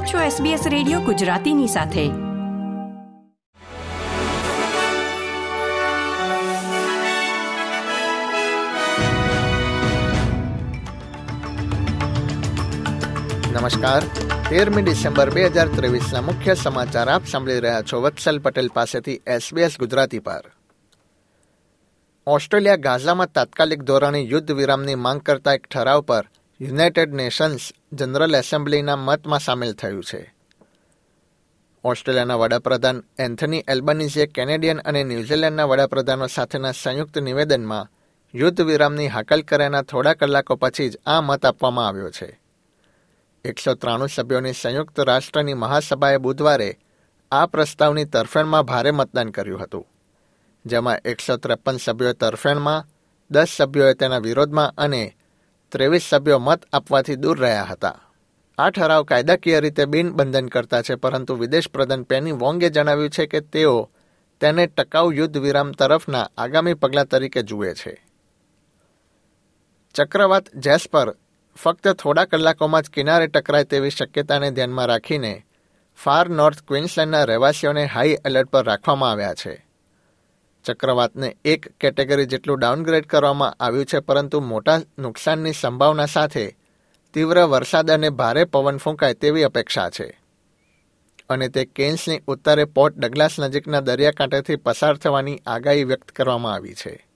આપ છો SBS radio ગુજરાતીની સાથે. નમસ્કાર. તેરમી ડિસેમ્બર બે હજાર ત્રેવીસના મુખ્ય સમાચાર આપ સાંભળી રહ્યા છો વત્સલ પટેલ પાસેથી એસબીએસ ગુજરાતી પર. ઓસ્ટ્રેલિયા ગાઝામાં તાત્કાલિક ધોરણે યુદ્ધ વિરામની માંગ કરતા એક ઠરાવ પર યુનાઇટેડ નેશન્સ જનરલ એસેમ્બલીના મતમાં સામેલ થયું છે. ઓસ્ટ્રેલિયાના વડાપ્રધાન એન્થની એલ્બનીઝે કેનેડિયન અને ન્યૂઝીલેન્ડના વડાપ્રધાનો સાથેના સંયુક્ત નિવેદનમાં યુદ્ધ વિરામની હાકલ કર્યાના થોડા કલાકો પછી જ આ મત આપવામાં આવ્યો છે. એકસો ત્રાણું સભ્યોની સંયુક્ત રાષ્ટ્રની મહાસભાએ બુધવારે આ પ્રસ્તાવની તરફેણમાં ભારે મતદાન કર્યું હતું. જેમાં એકસો ત્રેપન સભ્યોએ તરફેણમાં, દસ સભ્યોએ તેના વિરોધમાં અને ત્રેવીસ સભ્યો મત આપવાથી દૂર રહ્યા હતા. આ ઠરાવ કાયદાકીય રીતે બિનબંધન કરતા છે, પરંતુ વિદેશ પ્રધાન પેની વોંગે જણાવ્યું છે કે તેઓ તેને ટકાઉ યુદ્ધ વિરામ તરફના આગામી પગલાં તરીકે જુએ છે. ચક્રવાત જેસ્પર ફક્ત થોડા કલાકોમાં જ કિનારે ટકરાય તેવી શક્યતાને ધ્યાનમાં રાખીને ફાર નોર્થ ક્વિન્સલેન્ડના રહેવાસીઓને હાઈ એલર્ટ પર રાખવામાં આવ્યા છે. ચક્રવાતને એક કેટેગરી જેટલું ડાઉનગ્રેડ કરવામાં આવ્યું છે, પરંતુ મોટા નુકસાનની સંભાવના સાથે તીવ્ર વરસાદ અને ભારે પવન ફૂંકાય તેવી અપેક્ષા છે. અને તે કેન્સની ઉત્તરે પોર્ટ ડગલાસ નજીકના દરિયાકાંઠેથી પસાર થવાની આગાહી વ્યક્ત કરવામાં આવી છે.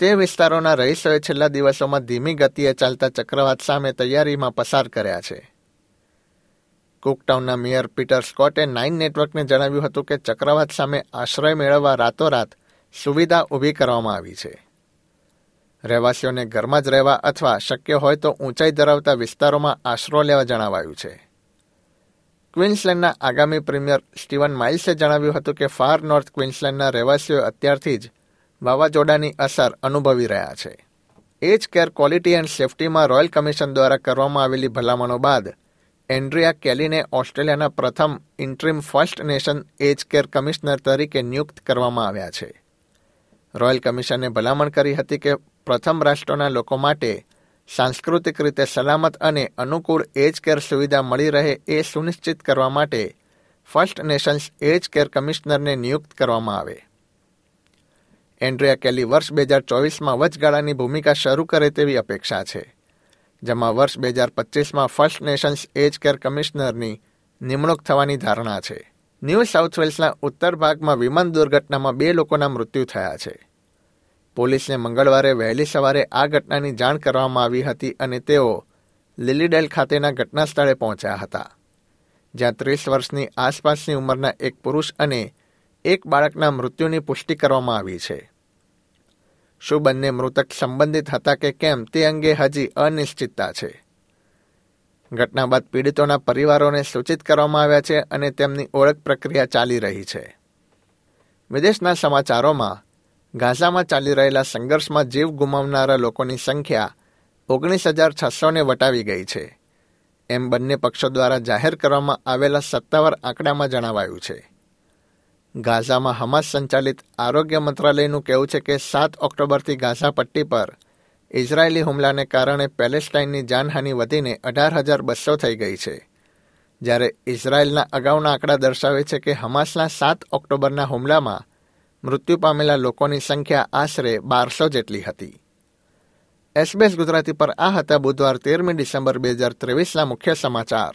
તે વિસ્તારોના રહીશોએ છેલ્લા દિવસોમાં ધીમી ગતિએ ચાલતા ચક્રવાત સામે તૈયારીમાં પસાર કર્યા છે. કુકટાઉનના મેયર પીટર સ્કોટે નાઇન નેટવર્કને જણાવ્યું હતું કે ચક્રવાત સામે આશ્રય મેળવવા રાતોરાત સુવિધા ઊભી કરવામાં આવી છે. રહેવાસીઓને ઘરમાં જ રહેવા અથવા શક્ય હોય તો ઊંચાઈ ધરાવતા વિસ્તારોમાં આશરો લેવા જણાવાયું છે. ક્વિન્સલેન્ડના આગામી પ્રીમિયર સ્ટીવન માઇલ્સે જણાવ્યું હતું કે ફાર નોર્થ ક્વિન્સલેન્ડના રહેવાસીઓ અત્યારથી જ વાવાઝોડાની અસર અનુભવી રહ્યા છે. એજ કેર ક્વોલિટી એન્ડ સેફટીમાં રોયલ કમિશન દ્વારા કરવામાં આવેલી ભલામણો બાદ એન્ડ્રિયા કેલીને ઓસ્ટ્રેલિયાના પ્રથમ interim first nation age care commissioner તરીકે નિયુક્ત કરવામાં આવ્યા છે. રોયલ કમિશને ભલામણ કરી હતી કે પ્રથમ રાષ્ટ્રોના લોકો માટે સાંસ્કૃતિક રીતે સલામત અને અનુકૂળ એજ કેર સુવિધા મળી રહે એ સુનિશ્ચિત કરવા માટે ફર્સ્ટ નેશન્સ એજ કેર કમિશનરને નિયુક્ત કરવામાં આવે. એન્ડ્રિયા કેલી વર્ષ બે હજાર ચોવીસમાં વચગાળાની ભૂમિકા શરૂ કરે તેવી અપેક્ષા છે. જેમાં વર્ષ બે હજાર પચીસમાં ફર્સ્ટ નેશન્સ એજ કેર કમિશનરની નિમણૂક થવાની ધારણા છે. ન્યૂ સાઉથ વેલ્સના ઉત્તર ભાગમાં વિમાન દુર્ઘટનામાં બે લોકોના મૃત્યુ થયા છે. પોલીસને મંગળવારે વહેલી સવારે આ ઘટનાની જાણ કરવામાં આવી હતી અને તેઓ લિલીડેલ ખાતેના ઘટના સ્થળે પહોંચ્યા હતા. જ્યાં ત્રીસ વર્ષની આસપાસની ઉંમરના એક પુરુષ અને એક બાળકના મૃત્યુની પુષ્ટિ કરવામાં આવી છે. શું બંને મૃતક સંબંધિત હતા કે કેમ તે અંગે હજી અનિશ્ચિતતા છે. ઘટના બાદ પીડિતોના પરિવારોને સૂચિત કરવામાં આવ્યા છે અને તેમની ઓળખ પ્રક્રિયા ચાલી રહી છે. વિદેશના સમાચારોમાં, ગાઝામાં ચાલી રહેલા સંઘર્ષમાં જીવ ગુમાવનારા લોકોની સંખ્યા ઓગણીસ હજાર છસોને વટાવી ગઈ છે. એમ બંને પક્ષો દ્વારા જાહેર કરવામાં આવેલા સત્તાવાર આંકડામાં જણાવાયું છે. ગાઝામાં હમાસ સંચાલિત આરોગ્ય મંત્રાલયનું કહેવું છે કે સાત ઓક્ટોબરથી ગાઝા પટ્ટી પર ઇઝરાયેલી હુમલાને કારણે પેલેસ્ટાઇનની જાનહાનિ વધીને અઢાર હજાર બસો થઈ ગઈ છે. જ્યારે ઇઝરાયેલના અગાઉના આંકડા દર્શાવે છે કે હમાસના સાત ઓક્ટોબરના હુમલામાં મૃત્યુ પામેલા લોકોની સંખ્યા આશરે બારસો જેટલી હતી. એસબીએસ ગુજરાતી પર આ હતા બુધવાર તેરમી ડિસેમ્બર બે હજાર ત્રેવીસના મુખ્ય સમાચાર.